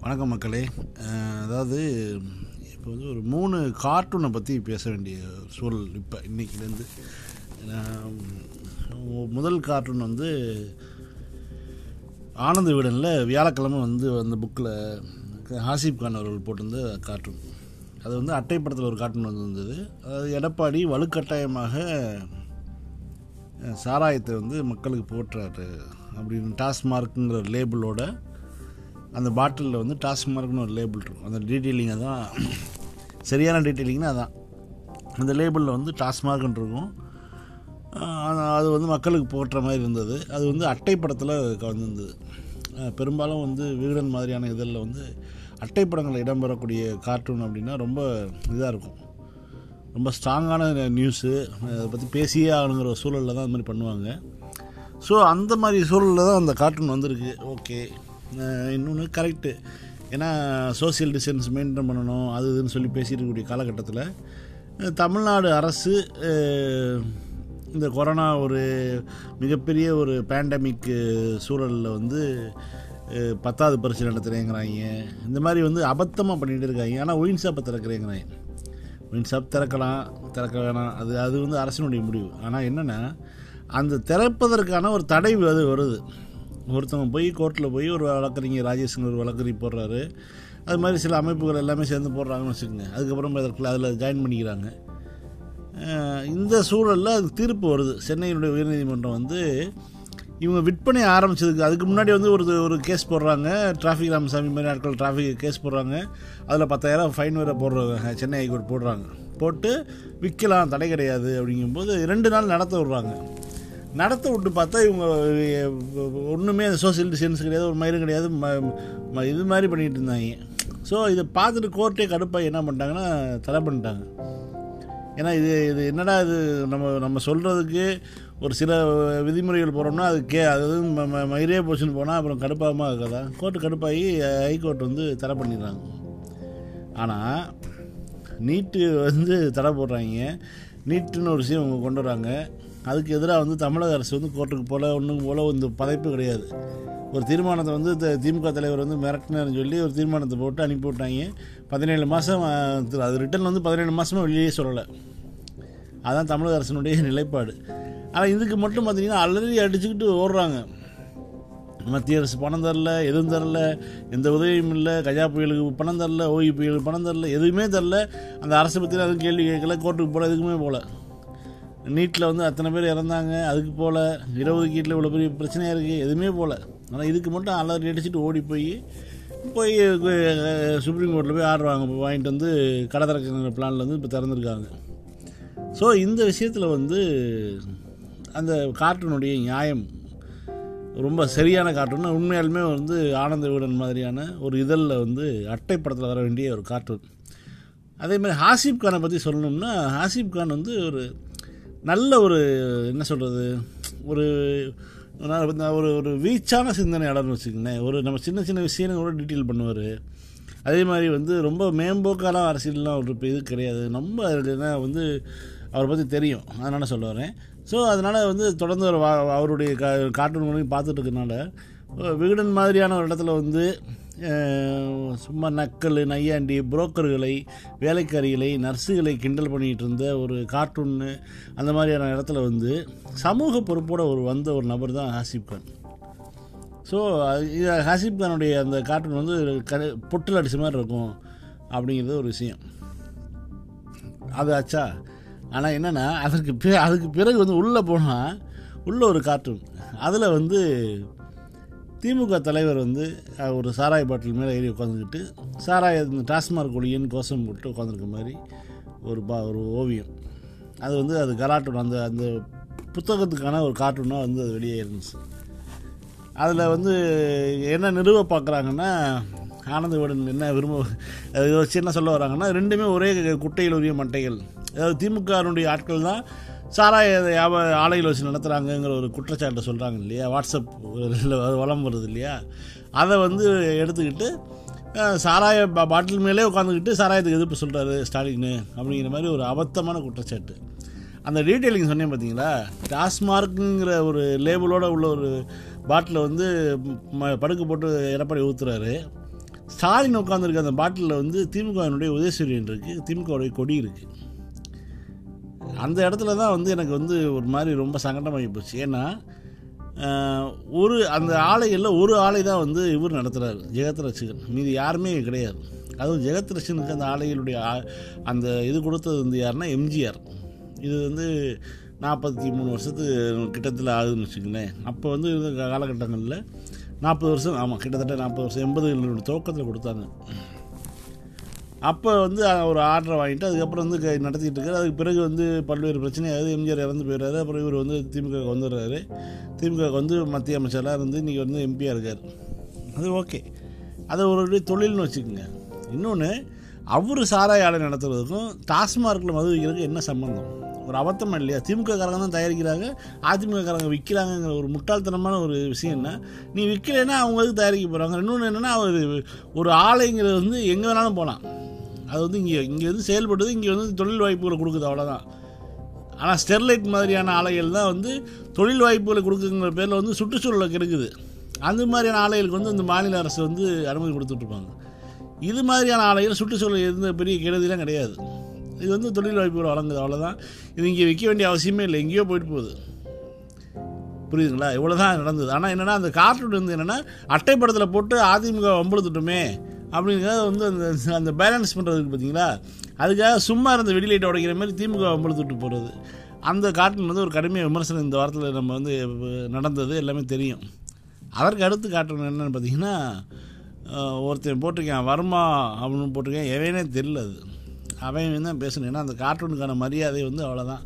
வணக்கம் மக்களே. அதாவது இப்போ வந்து ஒரு மூணு கார்ட்டூனை பற்றி பேச வேண்டிய சூழல் இப்போ இன்றைக்கிலேருந்து முதல் கார்ட்டூன் வந்து ஆனந்த விடனில் வியாழக்கிழமை வந்து அந்த புக்கில் ஹாசிப் கான் அவர்கள் போட்டிருந்த கார்ட்டூன் அது வந்து அட்டைப்படத்தில் ஒரு கார்ட்டூன் வந்து இருந்தது அதாவது எடப்பாடி வலுக்கட்டாயமாக சாராயத்தை வந்து மக்களுக்கு போட்டுறாரு அப்படின்னு டாஸ்மார்க்குங்கிற ஒரு லேபிளோட அந்த பாட்டிலில் வந்து டாஸ்மார்க்னு ஒரு லேபிள் இருக்கும். அந்த டீட்டெயிலிங் தான். சரியான டீட்டெயிலிங்னா அதான். அந்த லேபிளில் வந்து டாஸ்மார்க்னு இருக்கும். அது வந்து மக்களுக்கு போட்டுற மாதிரி இருந்தது. அது வந்து அட்டைப்படத்தில் வந்திருந்தது கலந்துருந்தது பெரும்பாலும் வந்து விகடன் மாதிரியான இதழில் வந்து அட்டைப்படங்களில் இடம்பெறக்கூடிய கார்ட்டூன் அப்படின்னா ரொம்ப இதாக இருக்கும். ரொம்ப ஸ்ட்ராங்கான நியூஸு அதை பற்றி பேசியே ஆகணுங்கிற ஒரு சூழலில் தான் அது மாதிரி பண்ணுவாங்க. ஸோ அந்த மாதிரி சூழலில் தான் அந்த கார்ட்டூன் வந்திருக்கு. ஓகே இன்னொன்று கரெக்டு ஏன்னா சோஷியல் டிஸ்டன்ஸ் மெயின்டைன் பண்ணணும் அது இதுன்னு சொல்லி பேசியிருக்கக்கூடிய காலகட்டத்தில் தமிழ்நாடு அரசு இந்த கொரோனா ஒரு மிகப்பெரிய ஒரு பேண்டமிக்கு சூழலில் வந்து பத்தாவது பரிசு நடத்துகிறேங்கிறாங்க இந்த மாதிரி வந்து அபத்தமாக பண்ணிகிட்டு இருக்காங்க. ஆனால் ஒயின் ஷாப்பை திறக்கிறேங்கிறாங்க. ஒயின் ஷாப் திறக்கலாம் திறக்க வேணாம். அது அது வந்து அரசினுடைய முடிவு. ஆனால் என்னென்னா அந்த திறப்பதற்கான ஒரு தடை அது வருது. ஒருத்தவங்க போய் கோர்ட்டில் போய் ஒரு வழக்கறிஞர் ராஜேஷ்னு ஒரு வழக்கறி போடுறாரு. அது மாதிரி சில அமைப்புகள் எல்லாமே சேர்ந்து போடுறாங்கன்னு வச்சுக்கோங்க. அதுக்கப்புறம் அதற்கு அதில் ஜாயின் பண்ணிக்கிறாங்க. இந்த சூழலில் அது தீர்ப்பு வருது. சென்னையினுடைய உயர்நீதிமன்றம் வந்து இவங்க விற்பனை ஆரம்பிச்சதுக்கு அதுக்கு முன்னாடி வந்து ஒரு ஒரு கேஸ் போடுறாங்க. டிராஃபிக் ராமசாமி மாதிரி ஆட்கள் டிராஃபிக் கேஸ் போடுறாங்க. அதில் பத்தாயிரம் ஃபைன் வேறு போடுறாங்க. சென்னை ஹைகோர்ட் போடுறாங்க. போட்டு விற்கலாம். தடை கிடையாது அப்படிங்கும்போது ரெண்டு நாள் நடத்த விடுறாங்க. நடத்த விட்டு பார்த்தா இவங்க ஒன்றுமே சோசியல் டிஸ்டன்ஸ் கிடையாது ஒரு மயிலும் கிடையாது ம- ம- இது மாதிரி பண்ணிகிட்டு இருந்தாங்க. ஸோ இதை பார்த்துட்டு கோர்ட்டே கடுப்பாக என்ன பண்ணிட்டாங்கன்னா தடை பண்ணிட்டாங்க. ஏன்னா இது இது என்னடா இது நம்ம நம்ம சொல்கிறதுக்கு ஒரு சில விதிமுறைகள் போகிறோம்னா அது கே அது ம- ம- மயிரே போச்சுன்னு போனால் அப்புறம் கடுப்பாகமாக இருக்காதா? கோர்ட்டு கடுப்பாகி ஹைகோர்ட் வந்து தடை பண்ணிடுறாங்க. ஆனால் நீட்டு வந்து தடை போடுறாங்க. நீட்டுன்னு ஒரு விஷயம் அவங்க கொண்டு வராங்க. அதுக்கு எதிராக வந்து தமிழக அரசு வந்து கோர்ட்டுக்கு போல ஒன்றும் போல இந்த பதைப்பு கிடையாது. ஒரு தீர்மானத்தை வந்து திமுக தலைவர் வந்து மிரட்டினார்னு சொல்லி ஒரு தீர்மானத்தை போட்டு அனுப்பி விட்டாங்க. பதினேழு மாதம் அது ரிட்டர்ன் வந்து பதினேழு மாதமாக வெளியே சொல்லலை. அதுதான் தமிழக அரசினுடைய நிலைப்பாடு. ஆனால் இதுக்கு மட்டும் பார்த்தீங்கன்னா அலறி அடிச்சுக்கிட்டு ஓடுறாங்க. மத்திய அரசு பணம் தரல எதுவும் தரல எந்த உதவியும் இல்லை கஜா புயலுக்கு பணம் தரல ஓய்வு புயலுக்கு பணம் தரல எதுவுமே தரல. அந்த அரசை பற்றி அதுவும் கேள்வி கேட்கல கோர்ட்டுக்கு போகல எதுக்குமே போகல நீட்டில் வந்து அத்தனை பேர் இறந்தாங்க அதுக்கு போல இடஒதுக்கீட்டில் இவ்வளோ பெரிய பிரச்சனையாக இருக்குது எதுவுமே போகல ஆனால் இதுக்கு மட்டும் அலறி அடிச்சுட்டு ஓடி போய் போய் சுப்ரீம் கோர்ட்டில் போய் ஆர்டர் வாங்க வாங்கிட்டு வந்து கடை திறக்கிற பிளானில் வந்து இப்போ திறந்துருக்காங்க. ஸோ இந்த விஷயத்தில் வந்து அந்த கார்ட்டூனுடைய நியாயம் ரொம்ப சரியான கார்ட்டூன் உண்மையாலுமே வந்து ஆனந்த விகடன் மாதிரியான ஒரு இதழில் வந்து அட்டைப்படத்தில் வர வேண்டிய ஒரு கார்ட்டூன் அதே மாதிரி ஹாசிப் கானை பற்றி சொல்லணும்னா ஹாசிப் கான் வந்து ஒரு நல்ல ஒரு என்ன சொல்கிறது ஒரு ஒரு ஒரு வீச்சான சிந்தனையாளர்னு வச்சுக்கோங்களேன். ஒரு நம்ம சின்ன சின்ன விஷயங்களோட டீட்டெயில் பண்ணுவார். அதே மாதிரி வந்து ரொம்ப மேம்போக்கான அரசியல்லாம் ஒரு இது கிடையாது. ரொம்ப அதுனா வந்து அவரை பற்றி தெரியும். அதனால் சொல்ல வரேன். ஸோ அதனால் வந்து தொடர்ந்து ஒரு வா- அவருடைய கா கார்ட்டூன் மூலியம் பார்த்துட்டு இருக்கனால விகடன் மாதிரியான ஒரு இடத்துல வந்து சும்மா நக்கல் நையாண்டி புரோக்கர்களை வேலைக்காரிகளை நர்ஸுகளை கிண்டல் பண்ணிகிட்டு இருந்த ஒரு கார்ட்டூன்னு அந்த மாதிரியான இடத்துல வந்து சமூக பொறுப்போடு ஒரு வந்த ஒரு நபர் தான் ஹாசிப் கான். ஸோ இது ஹாசிப் கானுடைய அந்த கார்ட்டூன் வந்து க பொட்டில் அடிச்ச மாதிரி இருக்கும் அப்படிங்கிறது ஒரு விஷயம். அது ஆச்சா? ஆனால் என்னென்னா அதற்கு பி அதுக்கு பிறகு வந்து உள்ளே போனால் உள்ள ஒரு கார்ட்டூன் அதில் வந்து திமுக தலைவர் வந்து ஒரு சாராய பாட்டில் மேலே ஏறி உட்காந்துக்கிட்டு சாராய இந்த டாஸ்மார்க் ஒளியன்னு கோஷம் போட்டு உட்காந்துருக்க மாதிரி ஒரு பா ஒரு ஓவியம். அது வந்து அது கலாட்டூன் அந்த அந்த புத்தகத்துக்கான ஒரு கார்ட்டூனாக வந்து அது வெளியே இருந்துச்சு. அதில் வந்து என்ன நிறுவ பார்க்குறாங்கன்னா ஆனந்தவிடன் என்ன விரும்ப அது வச்சு என்ன சொல்ல வராங்கன்னா ரெண்டுமே ஒரே குட்டையில் உரிய மட்டைகள். அதாவது திமுகனுடைய ஆட்கள் தான் சாராய வியாப ஆலையில் வச்சு நடத்துகிறாங்கங்கிற ஒரு குற்றச்சாட்டை சொல்கிறாங்க இல்லையா? வாட்ஸ்அப் வளம் வருது இல்லையா? அதை வந்து எடுத்துக்கிட்டு சாராய பா- பாட்டில் மேலே உட்காந்துக்கிட்டு சாராயத்துக்கு எதிர்ப்பு சொல்கிறாரு ஸ்டாலின் அப்படிங்கிற மாதிரி ஒரு அபத்தமான குற்றச்சாட்டு. அந்த டீட்டெயிலிங் சொன்னேன் பார்த்தீங்களா டாஸ்மார்க்குங்கிற ஒரு லேபிளோட உள்ள ஒரு பாட்டில் வந்து ம- படுக்க போட்டு எடப்பாடி ஊற்றுறாரு ஸ்டாலின் உட்காந்துருக்க அந்த பாட்டிலில் வந்து திமுகவினுடைய உதயசூரியன் இருக்குது திமுகவுடைய கொடி இருக்குது அந்த இடத்துல தான் வந்து எனக்கு வந்து ஒரு மாதிரி ரொம்ப சங்கடமாகி போச்சு. ஏன்னா ஒரு அந்த ஆலைகளில் ஒரு ஆலை தான் வந்து இவர் நடத்துகிறாரு ஜெகத் ரசிகன் மீதி யாருமே கிடையாது. அதுவும் ஜெகத் ரசிகனுக்கு அந்த ஆலைகளுடைய அந்த இது கொடுத்தது வந்து யாருன்னா எம்ஜிஆர். இது வந்து நாற்பத்தி மூணு வருஷத்து கிட்டத்தில் ஆகுதுன்னு வச்சுக்கங்களேன். அப்போ வந்து இருந்த காலகட்டங்களில் நாற்பது வருஷம் ஆமாம் கிட்டத்தட்ட நாற்பது வருஷம் எண்பதுகளுடைய துவக்கத்தில் கொடுத்தாங்க. அப்போ வந்து ஒரு ஆர்டரை வாங்கிட்டு அதுக்கப்புறம் வந்து க- நடத்திட்டு இருக்காரு. அதுக்கு பிறகு வந்து பல்வேறு பிரச்சனை அதாவது எம்ஜிஆர் இறந்து போயிடுறாரு. அப்புறம் இவர் வந்து திமுக வந்துடுறாரு. திமுக வந்து மத்திய அமைச்சராக இருந்து இன்றைக்கி வந்து எம்பியாக இருக்கார். அது ஓகே அதை ஒரு தொழில்னு வச்சுக்கோங்க. இன்னொன்று அவர் சாராய ஆலை நடத்துறதுக்கும் டாஸ்மார்க்கில் மது வைக்கிறதுக்கு என்ன சம்மந்தம் ஒரு அபத்தம் இல்லையா? திமுக காரங்க தான் தயாரிக்கிறாங்க. அதிமுக காரங்க விற்கிறாங்கங்கிற ஒரு முட்டாள்தனமான ஒரு விஷயம் என்ன? நீ விற்கலைன்னா அவங்களுக்கு தயாரிக்க போகிறாங்க இன்னொன்று என்னென்னா ஒரு ஒரு ஆலைங்கிறது வந்து எங்கே வேணாலும் போகலாம் அது வந்து இங்கே இங்கே வந்து செயல்படுது இங்கே வந்து தொழில் வாய்ப்புகளை கொடுக்குது அவ்வளோதான் ஆனால் ஸ்டெர்லைட் மாதிரியான ஆலைகள் தான் வந்து தொழில் வாய்ப்புகளை கொடுக்குங்கிற பேரில் வந்து சுற்றுச்சூழலுக்கு இருக்குது அந்த மாதிரியான ஆலைகளுக்கு வந்து இந்த மாநில அரசு வந்து அனுமதி கொடுத்துட்ருப்பாங்க. இது மாதிரியான ஆலைகள் சுற்றுச்சூழல் எந்த பெரிய கெடுதிலாம் கிடையாது. இது வந்து தொழில் வாய்ப்புகளை வழங்குது அவ்வளோதான் இது இங்கே விற்க வேண்டிய அவசியமே இல்லை எங்கேயோ போயிட்டு போகுது. புரியுதுங்களா? இவ்வளோ தான் நடந்தது. ஆனால் என்னென்னா அந்த கார்ட்டூன் வந்து என்னென்னா அட்டைப்படத்தில் போட்டு அதிமுக வம்பளுத்துட்டோமே அப்படிங்கிறத வந்து அந்த அந்த பேலன்ஸ் பண்ணுறதுக்கு பார்த்தீங்களா அதுக்காக சும்மா இருந்த வெடிலைட்டை உடைக்கிற மாதிரி திமுக வம்பளுத்துட்டு போகிறது அந்த கார்ட்டூன் வந்து ஒரு கடுமையாக விமர்சனம் இந்த வாரத்தில் நம்ம வந்து நடந்தது எல்லாமே தெரியும். அதற்கு அடுத்து கார்ட்டூன் என்னென்னு பார்த்தீங்கன்னா ஒருத்தன் போட்டிருக்கேன் வர்மா அப்படின்னு போட்டிருக்கேன் எவனே தெரியல அது. அவன் தான் பேசணும் ஏன்னா அந்த கார்ட்டூனுக்கான மரியாதை வந்து அவ்வளோதான்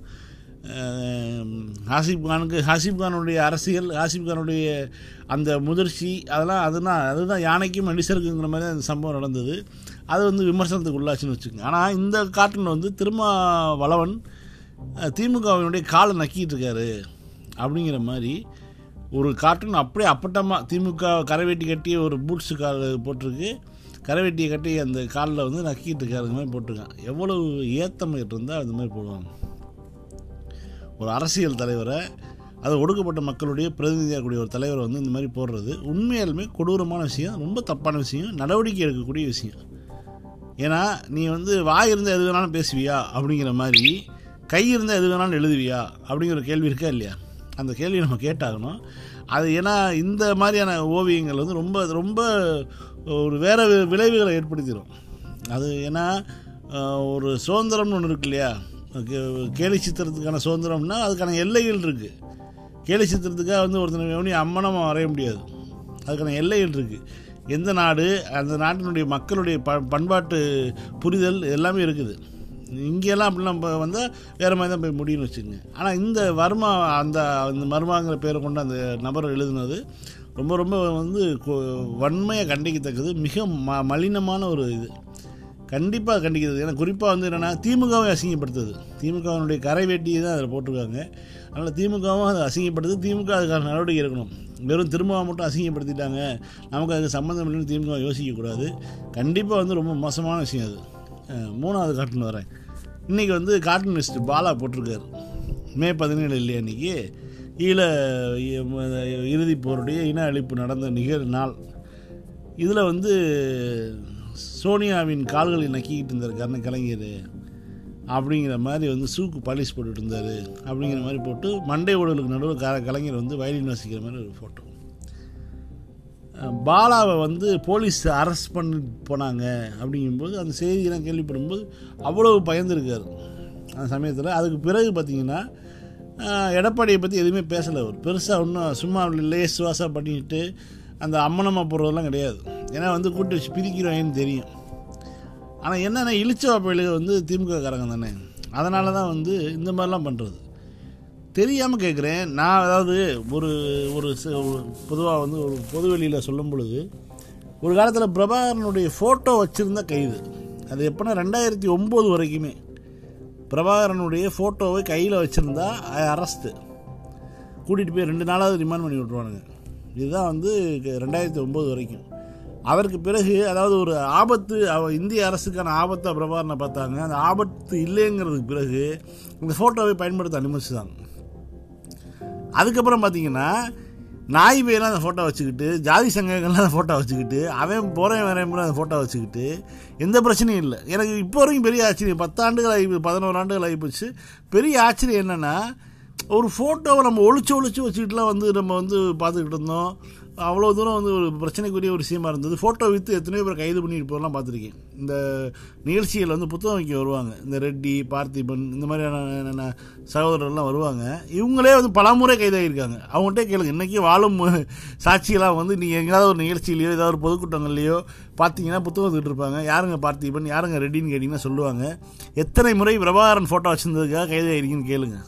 ஹாசிப் கானுக்கு ஹாசிப் கானுடைய அரசியல் ஹாசிப் கானுடைய அந்த முதிர்ச்சி அதெல்லாம் அதுனா அதுதான் யானைக்கும் மனுஷருக்குங்கிற மாதிரி அந்த சம்பவம் நடந்தது. அது வந்து விமர்சனத்துக்கு உள்ளாச்சுன்னு வச்சுக்கோங்க. ஆனால் இந்த கார்ட்டூன் வந்து திரும்ப வளவன் திமுகவினுடைய காலை நக்கிட்டு இருக்காரு அப்படிங்கிற மாதிரி ஒரு கார்ட்டூன் அப்படியே அப்பட்டமாக திமுக கரைவேட்டி கட்டி ஒரு பூட்ஸு கால் போட்டிருக்கு. கரைவேட்டியை கட்டி அந்த காலில் வந்து நக்கிட்டு இருக்காரு மாதிரி போட்டிருக்கான். எவ்வளவு ஏத்தமாக இருந்தால் அது மாதிரி போடுவாங்க. ஒரு அரசியல் தலைவரை அது ஒடுக்கப்பட்ட மக்களுடைய பிரதிநிதியாக கூடிய ஒரு தலைவரை வந்து இந்த மாதிரி போடுறது உண்மையாலுமே கொடூரமான விஷயம் ரொம்ப தப்பான விஷயம் நடவடிக்கை எடுக்கக்கூடிய விஷயம். ஏன்னா நீ வந்து வாய் இருந்தால் எது வேணாலும் பேசுவியா அப்படிங்கிற மாதிரி கை இருந்தால் எது வேணாலும் எழுதுவியா அப்படிங்கிற ஒரு கேள்வி இருக்கா இல்லையா? அந்த கேள்வி நம்ம கேட்டாகணும். அது ஏன்னா இந்த மாதிரியான ஓவியங்கள் வந்து ரொம்ப ரொம்ப ஒரு வேறு விளைவுகளை ஏற்படுத்திடும் அது ஏன்னா ஒரு சுதந்திரம்னு ஒன்று இருக்கு இல்லையா? கேலி சித்திரத்துக்கான சுதந்திரம்னா அதுக்கான எல்லைகள் இருக்குது கேலி சித்திரத்துக்காக வந்து ஒருத்தனை எவனையும் அம்மனமாக வரைய முடியாது. அதுக்கான எல்லைகள் இருக்குது எந்த நாடு அந்த நாட்டினுடைய மக்களுடைய ப பண்பாட்டு புரிதல் எல்லாமே இருக்குது. இங்கெல்லாம் அப்படிலாம் இப்போ வந்தால் வேறு மாதிரி தான் போய் முடியும்னு வச்சுக்கோங்க. ஆனால் இந்த வர்மா அந்த அந்த மர்மாங்கிற பேரை கொண்டு அந்த நபர் எழுதுனது ரொம்ப ரொம்ப வந்து கொ- வன்மையை கண்டிக்கத்தக்கது. மிக ம மலினமான ஒரு இது. கண்டிப்பாக கண்டிக்கிறது. ஏன்னா குறிப்பாக வந்து என்னென்னா திமுகவை அசிங்கப்படுத்துது. திமுகவினுடைய கரை வேட்டியை தான் அதில் போட்டிருக்காங்க. அதனால் திமுகவும் அதை அசிங்கப்படுத்து திமுக அதுக்கான நடவடிக்கை இருக்கணும் வெறும் திரும்ப மட்டும் அசிங்கப்படுத்திட்டாங்க. நமக்கு அதுக்கு சம்மந்தம் இல்லைன்னு திமுக யோசிக்கக்கூடாது கண்டிப்பாக வந்து ரொம்ப மோசமான விஷயம் அது. மூணாவது கார்ட்டூன் வரேன். இன்றைக்கி வந்து கார்ட்டூனிஸ்ட் பாலா போட்டிருக்காரு. மே பதினேழு இல்லையா இன்றைக்கி ஈழ இ- இறுதிப் போருடைய இன அழிப்பு நடந்த நிகழ் நாள். இதில் வந்து சோனியாவின் கால்களை நக்கிக்கிட்டு இருந்தார் கர்ண கலைஞர் அப்படிங்கிற மாதிரி வந்து சூக்கு பாலிஷ் போட்டுட்டு இருந்தார் அப்படிங்கிற மாதிரி போட்டு மண்டை உடலுக்கு நடுவில் க கலைஞர் வந்து வயலின் வாசிக்கிற மாதிரி ஒரு ஃபோட்டோ பாலாவை வந்து போலீஸ் அரெஸ்ட் பண்ணி போனாங்க அப்படிங்கும்போது அந்த செய்தியெல்லாம் கேள்விப்படும்போது அவ்வளவு பயந்துருக்கார். அந்த சமயத்தில் அதுக்கு பிறகு பார்த்தீங்கன்னா எடப்பாடியை பற்றி எதுவுமே பேசலை அவர். பெருசாக ஒன்றும் சும்மா லேசுவாசாக பண்ணிட்டு அந்த அம்மனமாக போடுறதெல்லாம் கிடையாது. ஏன்னா வந்து கூட்டி வச்சு பிரிக்கிறோன்னு தெரியும். ஆனால் என்னென்ன இழிச்ச பயிலுக வந்து திமுக காரங்க தானே. அதனால தான் வந்து இந்த மாதிரிலாம் பண்ணுறது தெரியாமல் கேட்குறேன் நான் அதாவது ஒரு ஒரு பொதுவாக வந்து ஒரு பொதுவெளியில் சொல்லும் பொழுது ஒரு காலத்தில் பிரபாகரனுடைய ஃபோட்டோ வச்சுருந்தா கைது. அது எப்போனா ரெண்டாயிரத்தி ஒம்பது வரைக்குமே. பிரபாகரனுடைய ஃபோட்டோவை கையில் வச்சுருந்தா அரஸ்ட்டு கூட்டிகிட்டு போய் ரெண்டு நாளாவது ரிமாண்ட் பண்ணி விட்ருவானுங்க இதுதான் வந்து ரெண்டாயிரத்தி ஒம்பது வரைக்கும். அதற்கு பிறகு அதாவது ஒரு ஆபத்து அவ இந்திய அரசுக்கான ஆபத்தை பிரபாகரனை பார்த்தாங்க. அந்த ஆபத்து இல்லைங்கிறதுக்கு பிறகு இந்த ஃபோட்டோவை பயன்படுத்த அனுமதிச்சுதாங்க அதுக்கப்புறம் பார்த்தீங்கன்னா நாய் பேரெலாம் அந்த ஃபோட்டோ வச்சுக்கிட்டு ஜாதி சங்கங்கள்லாம் அந்த ஃபோட்டோ வச்சுக்கிட்டு அவன் போகிறேன் வரேன் அந்த ஃபோட்டோ வச்சுக்கிட்டு எந்த பிரச்சனையும் இல்லை. எனக்கு இப்போ வரைக்கும் பெரிய ஆச்சரியம். பத்தாண்டுகள் ஆகி பதினோரு ஆண்டுகள் ஆகி போச்சு. பெரிய ஆச்சரியம் என்னென்னா ஒரு ஃபோட்டோவை நம்ம ஒழிச்சு ஒழிச்சு வச்சுக்கிட்டுலாம் வந்து நம்ம வந்து பார்த்துக்கிட்டு இருந்தோம். அவ்வளோ தூரம் வந்து ஒரு பிரச்சனைக்குரிய ஒரு விஷயமா இருந்தது. ஃபோட்டோ விற்று எத்தனையோ பேர் கைது பண்ணிட்டு போகலாம் பார்த்துருக்கேன். இந்த நிகழ்ச்சிகள் வந்து புத்தகம் வைக்க வருவாங்க. இந்த ரெட்டி பார்த்திபன் இந்த மாதிரியான என்னென்ன சகோதரர்லாம் வருவாங்க. இவங்களே வந்து பலமுறை கைதாகியிருக்காங்க. அவங்கள்ட்டே கேளுங்க. இன்றைக்கி வாழும் சாட்சியெல்லாம் வந்து நீங்கள் எங்கேயாவது ஒரு நிகழ்ச்சியிலையோ ஏதாவது ஒரு பொதுக்கூட்டங்கள்லையோ பார்த்தீங்கன்னா புத்தகம் வந்துட்டு இருப்பாங்க. யாருங்க பார்த்திபன்? யாருங்க ரெட்டின்னு கேட்டிங்கன்னா சொல்லுவாங்க. எத்தனை முறை பிரபாகரன் ஃபோட்டோ வச்சுருந்ததுக்காக கைதாகிருக்கீங்கன்னு கேளுங்க.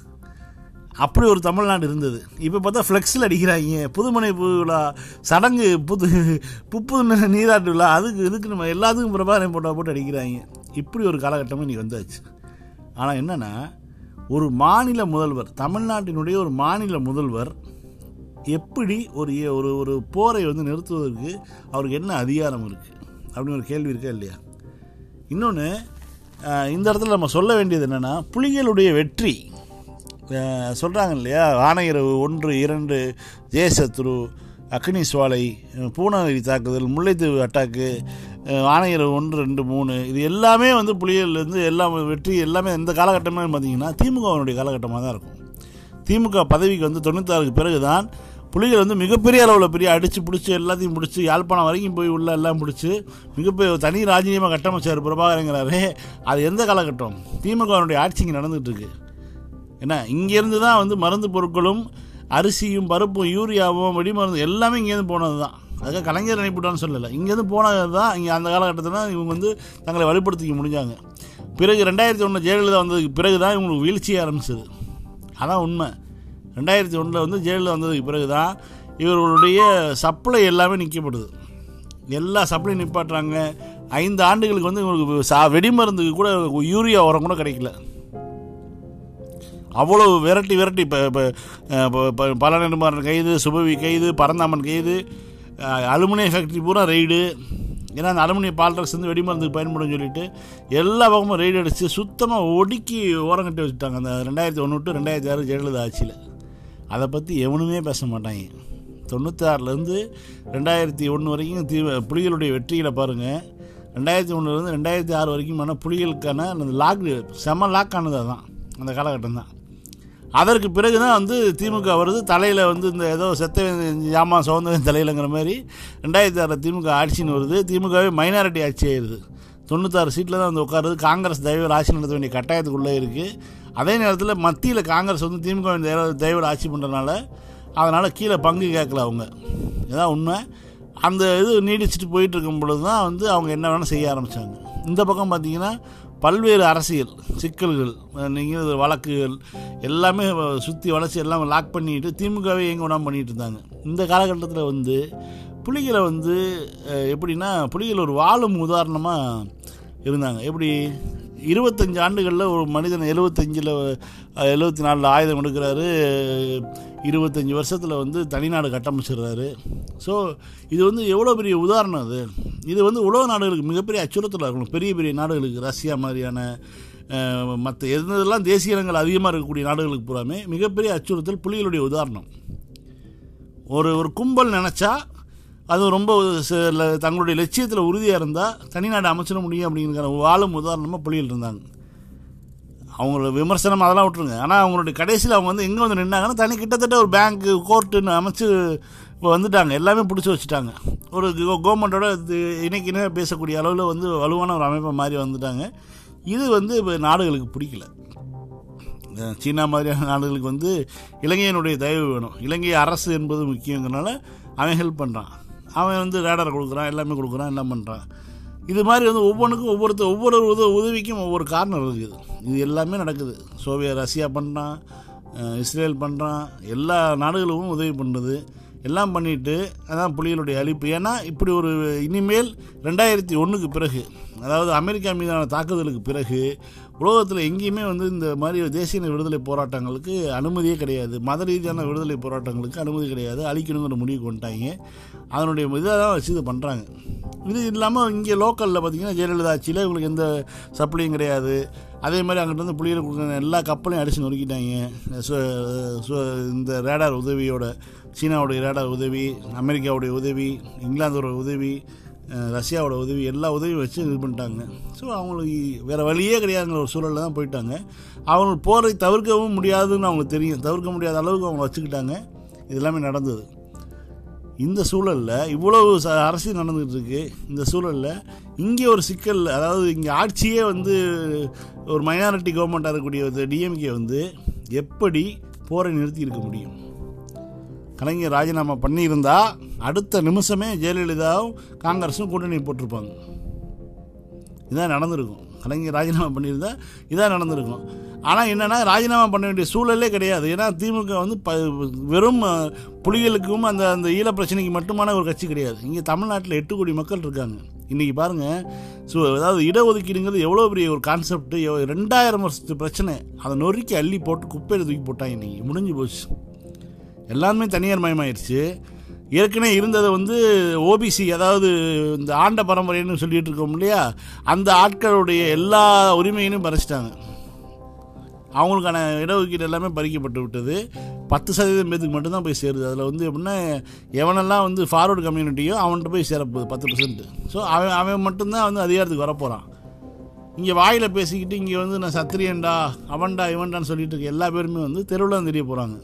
அப்படி ஒரு தமிழ்நாடு இருந்தது. இப்போ பார்த்தா ஃப்ளெக்ஸில் அடிக்கிறாங்க. புதுமனை விழா சடங்கு புது புப்புது நீராட்டு விழா அதுக்கு இதுக்கு நம்ம எல்லாத்துக்கும் பிரபாகரன் போட்டோ போட்டு அடிக்கிறாங்க. இப்படி ஒரு காலகட்டமும் இன்றைக்கி வந்தாச்சு. ஆனால் என்னென்னா ஒரு மாநில முதல்வர் தமிழ்நாட்டினுடைய ஒரு மாநில முதல்வர் எப்படி ஒரு ஒரு ஒரு போரை வந்து நிறுத்துவதற்கு அவருக்கு என்ன அதிகாரம் இருக்குது அப்படின்னு ஒரு கேள்வி இருக்கா இல்லையா? இன்னொன்று இந்த இடத்துல நம்ம சொல்ல வேண்டியது என்னென்னா புலிகளுடைய வெற்றி சொல்கிறாங்க இல்லையா ஆணையரவு ஒன்று இரண்டு ஜெயசத்ரு அக்னி சுவாலை பூனகிரி தாக்குதல் முல்லைத்தீவு அட்டாக்கு ஆணையரவு ஒன்று ரெண்டு மூணு இது எல்லாமே வந்து புலிகள்லேருந்து எல்லாம் வெற்றி எல்லாமே எந்த காலகட்டமே பார்த்திங்கன்னா திமுகவினுடைய காலகட்டமாக தான் இருக்கும். திமுக பதவிக்கு வந்து தொண்ணூத்தாறுக்கு பிறகு தான் புலிகள் வந்து மிகப்பெரிய அளவில் பெரிய அடித்து பிடிச்சி எல்லாத்தையும் பிடிச்சி யாழ்ப்பாணம் வரைக்கும் போய் உள்ள எல்லாம் பிடிச்சி மிகப்பெரிய தனி ராஜ்யமாக கட்டமைச்சார் பிரபாகரங்கிறாரு அது எந்த காலகட்டம்? திமுகவினுடைய ஆட்சி இங்கே நடந்துகிட்டு இருக்கு. என்ன இங்கேருந்து தான் வந்து மருந்து பொருட்களும் அரிசியும் பருப்பும் யூரியாவும் வெடிமருந்து எல்லாமே இங்கேருந்து போனது தான் அதுக்காக கலைஞர் அனுப்பிவிட்டான்னு சொல்லலை. இங்கேருந்து போனது தான் இங்கே அந்த காலகட்டத்தில் இவங்க வந்து தங்களை வலுப்படுத்திக்க முடிஞ்சாங்க. பிறகு ரெண்டாயிரத்தி ஒன்று ஜெயலலிதா வந்ததுக்கு பிறகு தான் இவங்களுக்கு வீழ்ச்சியே ஆரம்பிச்சது. அதான் உண்மை. ரெண்டாயிரத்தி ஒன்றில் வந்து ஜெயலலிதா வந்ததுக்கு பிறகு தான் இவர்களுடைய சப்ளை எல்லாமே நிற்கப்படுது எல்லா சப்ளையும் நிப்பாட்டுறாங்க. ஐந்து ஆண்டுகளுக்கு வந்து இவங்களுக்கு சா வெடிமருந்துக்கு கூட யூரியா உரம் கூட கிடைக்கல. அவ்வளோ விரட்டி விரட்டி இப்போ இப்போ பல கைது சுபவி கைது பரந்தாமன் கைது அலுமினியம் ஃபேக்ட்ரி பூரா ரெய்டு. ஏன்னா அந்த அலுமினிய பால்ட்ரஸ் வந்து வெடிமருந்துக்கு பயன்படும் சொல்லிட்டு எல்லா பக்கமும் ரெய்டு அடித்து சுத்தமாக ஒடுக்கி ஓரம் கட்டி வச்சுட்டாங்க. அந்த ரெண்டாயிரத்தி ஒன்று டு ரெண்டாயிரத்தி ஆறு ஜெயலலிதா ஆட்சியில். அதை பற்றி எவனுமே பேச மாட்டாங்க. தொண்ணூத்தாறுலேருந்து ரெண்டாயிரத்தி ஒன்று வரைக்கும் தீ புலிகளுடைய வெற்றியில் பாருங்கள் ரெண்டாயிரத்தி ஒன்றுலேருந்து ரெண்டாயிரத்தி ஆறு வரைக்கும் ஆனால் புலிகளுக்கான அந்த லாக் செம லாக் ஆனது அதுதான் அந்த காலகட்டம் தான். அதற்கு பிறகு தான் வந்து திமுக வருது. தலையில் வந்து இந்த ஏதோ செத்த ஜாமான் சுதந்திர தலையிலங்கிற மாதிரி ரெண்டாயிரத்தி ஆறு திமுக ஆட்சின்னு வருது. திமுகவே மைனாரிட்டி ஆட்சி ஆயிடுது தொண்ணூத்தாறு சீட்டில் தான் வந்து உட்காருது. காங்கிரஸ் தயவில் ஆட்சி நடத்த வேண்டிய கட்டாயத்துக்குள்ளே இருக்குது அதே நேரத்தில் மத்தியில் காங்கிரஸ் வந்து திமுக தயவில் ஆட்சி பண்ணுறதுனால அதனால் கீழே பங்கு கேட்கல அவங்க. இதான் உண்மை. அந்த இது நீடிச்சுட்டு போயிட்டு இருக்கும் பொழுது தான் வந்து அவங்க என்ன வேணால் செய்ய ஆரம்பித்தாங்க இந்த பக்கம் பார்த்திங்கன்னா பல்வேறு அரசியல் சிக்கல்கள் நீங்கள் வழக்குகள் எல்லாமே சுற்றி வளர்ச்சி எல்லாம் லாக் பண்ணிட்டு திமுகவே எங்கே விடாமல் பண்ணிகிட்டு இருந்தாங்க. இந்த காலகட்டத்தில் வந்து புலிகளை வந்து எப்படின்னா புலிகள் ஒரு வாழும் உதாரணமாக இருந்தாங்க. எப்படி இருபத்தஞ்சி ஆண்டுகளில் ஒரு மனிதன் எழுபத்தஞ்சில் எழுபத்தி நாலில் ஆயுதம் எடுக்கிறாரு இருபத்தஞ்சி வருஷத்தில் வந்து தனிநாடு கட்டமைச்சிடுறாரு. ஸோ இது வந்து எவ்வளோ பெரிய உதாரணம் அது? இது வந்து உலக நாடுகளுக்கு மிகப்பெரிய அச்சுறுத்தலாக இருக்கணும். பெரிய பெரிய நாடுகளுக்கு ரஷ்யா மாதிரியான மற்ற எந்ததெல்லாம் தேசிய இனங்கள் அதிகமாக இருக்கக்கூடிய நாடுகளுக்கு பூராமே மிகப்பெரிய அச்சுறுத்தல் புலிகளுடைய உதாரணம். ஒரு ஒரு கும்பல் நினச்சா அது ரொம்ப தங்களுடைய லட்சியத்தில் உறுதியாக இருந்தால் தனிநாடு அமைச்சிட முடியும் அப்படிங்கிற வாழும் உதாரணமாக புலிகள் இருந்தாங்க. அவங்களோட விமர்சனம் அதெல்லாம் விட்டுருங்க. ஆனால் அவங்களுடைய கடைசியில் அவங்க வந்து எங்கே வந்து நின்னாங்கன்னா தனி கிட்டத்தட்ட ஒரு பேங்க்கு கோர்ட்டுன்னு அமைச்சு இப்போ வந்துட்டாங்க. எல்லாமே பிடிச்சி வச்சுட்டாங்க. ஒரு கவர்மெண்ட்டோட இணைக்கினே பேசக்கூடிய அளவில் வந்து வலுவான ஒரு அமைப்பை மாதிரி வந்துட்டாங்க. இது வந்து இப்போ நாடுகளுக்கு பிடிக்கல. சீனா மாதிரியான நாடுகளுக்கு வந்து இலங்கையினுடைய தயவு வேணும். இலங்கை அரசு என்பது முக்கியங்கிறனால அவன் ஹெல்ப் பண்ணுறான் அவன் வந்து ரேடரை கொடுக்குறான் எல்லாமே கொடுக்குறான் எல்லாம் பண்ணுறான் இது மாதிரி வந்து ஒவ்வொன்றுக்கும் ஒவ்வொருத்தர் ஒவ்வொரு உத உதவிக்கும் ஒவ்வொரு காரணம் இருக்குது இது. எல்லாமே நடக்குது. சோவியத் ரஷ்யா பண்ணுறான் இஸ்ரேல் பண்ணுறான் எல்லா நாடுகளும் உதவி பண்ணுறது எல்லாம் பண்ணிட்டு அதான் புலிகளுடைய அழிப்பு. ஏன்னா இப்படி ஒரு இனிமேல் ரெண்டாயிரத்தி ஒன்றுக்கு பிறகு அதாவது அமெரிக்கா மீதான தாக்குதலுக்கு பிறகு உலகத்தில் எங்கேயுமே வந்து இந்த மாதிரி தேசிய விடுதலை போராட்டங்களுக்கு அனுமதியே கிடையாது. மத ரீதியான விடுதலை போராட்டங்களுக்கு அனுமதி கிடையாது. அழிக்கணுங்கிற முடிவு கொண்டாங்க அதனுடைய இதாக தான் வச்சு இது பண்ணுறாங்க இது இல்லாமல் இங்கே லோக்கலில் பார்த்தீங்கன்னா ஜெயலலிதா ஆட்சியில் இவங்களுக்கு எந்த சப்ளையும் கிடையாது. அதே மாதிரி அங்கிட்ட வந்து புளியில் கொடுக்குற எல்லா கப்பலையும் அடித்து நொறுக்கிட்டாங்க. சு- சு- இந்த ரேடார் உதவியோட சீனாவுடைய ரேடார் உதவி அமெரிக்காவுடைய உதவி இங்கிலாந்தோட உதவி ரஷ்யாவோட உதவி எல்லா உதவியும் வச்சு இது பண்ணிட்டாங்க. ஸோ அவங்களுக்கு வேறு வழியே கிடையாதுங்கிற ஒரு சூழலில் தான் போயிட்டாங்க. அவங்க போகிறதை தவிர்க்கவும் முடியாதுன்னு அவங்களுக்கு தெரியும். தவிர்க்க முடியாத அளவுக்கு அவங்க வச்சுக்கிட்டாங்க. இது எல்லாமே நடந்தது. இந்த சூழலில் இவ்வளவு ச அரசியல் நடந்துகிட்டு இருக்கு இந்த சூழலில் இங்கே ஒரு சிக்கல் அதாவது இங்கே ஆட்சியே வந்து ஒரு மைனாரிட்டி கவர்மெண்ட்டாக இருக்கக்கூடிய டிஎம்கே வந்து எப்படி போரை நிறுத்தி இருக்க முடியும்? கலைஞர் ராஜினாமா பண்ணியிருந்தால் அடுத்த நிமிஷமே ஜெயலலிதாவும் காங்கிரஸும் கூட்டணி போட்டிருப்பாங்க. இதான் நடந்திருக்கும். கலைஞர் ராஜினாமா பண்ணியிருந்தா இதான் நடந்திருக்கும். ஆனால் என்னென்னா ராஜினாமா பண்ண வேண்டிய சூழலே கிடையாது. ஏன்னா திமுக வந்து ப வெறும் புலிகளுக்கும் அந்த அந்த ஈழ பிரச்சனைக்கு மட்டுமான ஒரு கட்சி கிடையாது. இங்கே தமிழ்நாட்டில் எட்டு கோடி மக்கள் இருக்காங்க. இன்றைக்கி பாருங்கள் ஸோ அதாவது இடஒதுக்கீடுங்கிறது எவ்வளோ பெரிய ஒரு கான்செப்ட் ரெண்டாயிரம் வருஷத்து பிரச்சனை. அதை நொறுக்கி அள்ளி போட்டு குப்பையில் தூக்கி போட்டாங்க இன்றைக்கி முடிஞ்சு போச்சு. எல்லாமே தனியார் மயமாயிருச்சு. ஏற்கனவே இருந்ததை வந்து ஓபிசி அதாவது இந்த ஆண்ட பரம்பரைன்னு சொல்லிட்டு இருக்கோம் இல்லையா? அந்த ஆட்களுடைய எல்லா உரிமையிலும் பறிச்சிட்டாங்க. அவங்களுக்கான இடஒதுக்கீடு எல்லாமே பறிக்கப்பட்டு விட்டது. பத்து சதவீதம் பேத்துக்கு மட்டும்தான் போய் சேருது. அதில் வந்து எப்படின்னா எவனெல்லாம் வந்து ஃபார்வர்டு கம்யூனிட்டியோ அவன்கிட்ட போய் சேரப்போகுது பத்து பர்சன்ட் ஸோ அவன் அவன் மட்டும்தான் வந்து அதிகாரத்துக்கு வரப்போகிறான் இங்கே வாயில் பேசிக்கிட்டு இங்கே வந்து நான் சத்திரியன்டா அவன்டா இவன்டான்னு சொல்லிட்டு இருக்க எல்லா பேருமே வந்து தெருவில் தான் தெரிய போகிறாங்க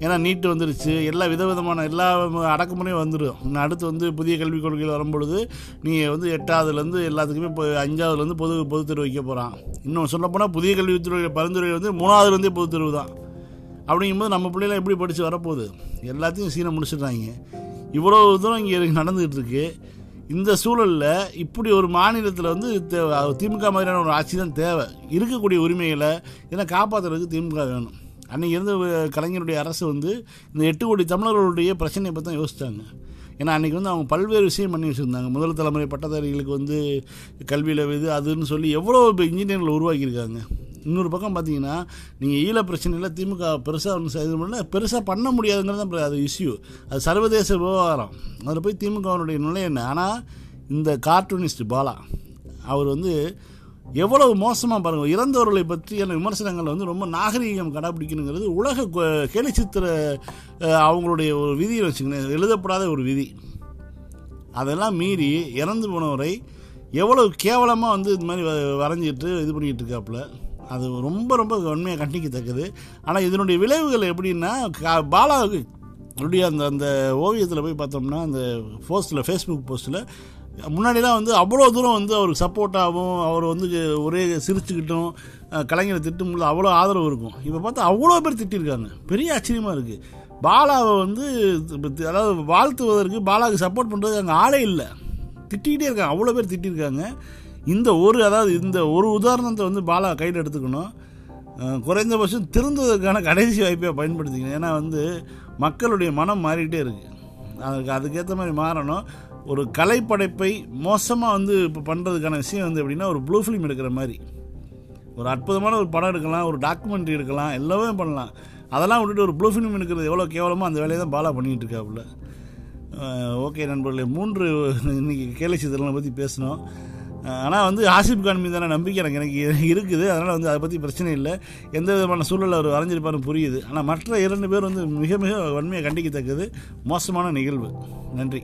ஏன்னா நீட்டு வந்துருச்சு எல்லா விதவிதமான எல்லா அடக்குமுறையும் வந்துடும் இன்னும் அடுத்து வந்து புதிய கல்விக் கொள்கையில் வரும்பொழுது நீங்கள் வந்து எட்டாவதுலேருந்து எல்லாத்துக்குமே இப்போ அஞ்சாவதுலேருந்து பொது பொதுத் தேர்வு வைக்க போகிறான் இன்னும் சொல்லப்போனால் புதிய கல்வித்துறை பரிந்துரை வந்து மூணாவதுலேருந்தே பொது தேர்வு தான். அப்படிங்கும்போது நம்ம பிள்ளைலாம் எப்படி படித்து வரப்போகுது? எல்லாத்தையும் சீனை முடிச்சிடுறாங்க. இவ்வளோ தூரம் இங்கே நடந்துகிட்டு இருக்கு. இந்த சூழலில் இப்படி ஒரு மாநிலத்தில் வந்து திமுக மாதிரியான ஒரு ஆட்சி தான் தேவை. இருக்கக்கூடிய உரிமைகளை இதெல்லாம் காப்பாற்றுறதுக்கு திமுக வேணும். அன்றைக்கி இருந்த கலைஞருடைய அரசு வந்து இந்த எட்டு கோடி தமிழர்களுடைய பிரச்சனையை பற்றி தான் யோசித்தாங்க ஏன்னா அன்றைக்கி வந்து அவங்க பல்வேறு விஷயம் பண்ணி வச்சுருந்தாங்க. முதல் தலைமுறை பட்டதாரிகளுக்கு வந்து கல்வியில் இது அதுன்னு சொல்லி எவ்வளோ இப்போ இன்ஜினியர்களை உருவாக்கியிருக்காங்க. இன்னொரு பக்கம் பார்த்தீங்கன்னா நீங்கள் ஈழ பிரச்சனையில் திமுக பெருசாக ஒன்று இது பண்ணல பெருசாக பண்ண முடியாதுங்கிறது தான் அது இஷ்யூ அது சர்வதேச விவகாரம். அதில் போய் திமுகவனுடைய நிலை என்ன? ஆனால் இந்த கார்ட்டூனிஸ்ட் பாலா அவர் வந்து எவ்வளவு மோசமாக பாருங்கள் இறந்தவர்களை பற்றியான விமர்சனங்கள் வந்து ரொம்ப நாகரீகம் கடைப்பிடிக்கணுங்கிறது உலக கேலிச்சித்திர அவங்களுடைய ஒரு விதியை வச்சுக்கணும் எழுதப்படாத ஒரு விதி. அதெல்லாம் மீறி இறந்து போனவரை எவ்வளவு கேவலமாக வந்து இது மாதிரி வ- வரைஞ்சிட்டு இது பண்ணிக்கிட்டு இருக்காப்புல. அது ரொம்ப ரொம்ப உண்மையாக கண்டிக்கத்தக்கது. ஆனால் இதனுடைய விளைவுகள் எப்படின்னா பாலாவுக்கு அப்படியே அந்த அந்த ஓவியத்தில் போய் பார்த்தோம்னா அந்த போஸ்ட்டில் ஃபேஸ்புக் போஸ்ட்டில் முன்னாடிலாம் வந்து அவ்வளோ தூரம் வந்து அவருக்கு சப்போர்ட்டாகவும் அவர் வந்து ஒரே சிரிச்சுக்கிட்டும் கலைஞரை கலைஞரை திட்டும்போது அவ்வளோ ஆதரவு இருக்கும். இப்போ பார்த்தா அவ்வளோ பேர் திட்டிருக்காங்க. பெரிய ஆச்சரியமாக இருக்குது பாலாவை வந்து அதாவது வாழ்த்துவதற்கு பாலாவுக்கு சப்போர்ட் பண்ணுறதுக்கு அங்கே ஆளே இல்லை. திட்டிக்கிட்டே இருக்காங்க. அவ்வளோ பேர் திட்டிருக்காங்க. இந்த ஒரு அதாவது இந்த ஒரு உதாரணத்தை வந்து பாலா கையில் எடுத்துக்கணும். குறைந்தபட்சம் திருந்ததுக்கான கடைசி வாய்ப்பை பயன்படுத்திக்கணும். ஏன்னா வந்து மக்களுடைய மனம் மாறிக்கிட்டே இருக்குது அதுக்கு அதுக்கேற்ற மாதிரி மாறணும். ஒரு கலைப்படைப்பை மோசமாக வந்து இப்போ பண்ணுறதுக்கான விஷயம் வந்து எப்படின்னா ஒரு ப்ளூ ஃபிலிம் எடுக்கிற மாதிரி. ஒரு அற்புதமான ஒரு படம் எடுக்கலாம் ஒரு டாக்குமெண்ட்ரி எடுக்கலாம் எல்லாமே பண்ணலாம். அதெல்லாம் விட்டுட்டு ஒரு ப்ளூ ஃபிலிம் எடுக்கிறது எவ்வளோ கேவலமோ அந்த வேலையை தான் பாலா பண்ணிகிட்டு இருக்காப்புல ஓகே நண்பர்களே மூன்று இன்றைக்கி கேலி சித்திரங்களை பற்றி பேசினோம். ஆனால் வந்து ஆசிப் கான் மீதான நம்பிக்கை எனக்கு எனக்கு இருக்குது. அதனால் வந்து அதை பற்றி பிரச்சனை இல்லை. எந்த விதமான சூழலில் அவர் வரைஞ்சிருப்பாருன்னு புரியுது. ஆனால் மற்ற இரண்டு பேர் வந்து மிக மிக வன்மையாக கண்டிக்கத்தக்கது. மோசமான நிகழ்வு. நன்றி.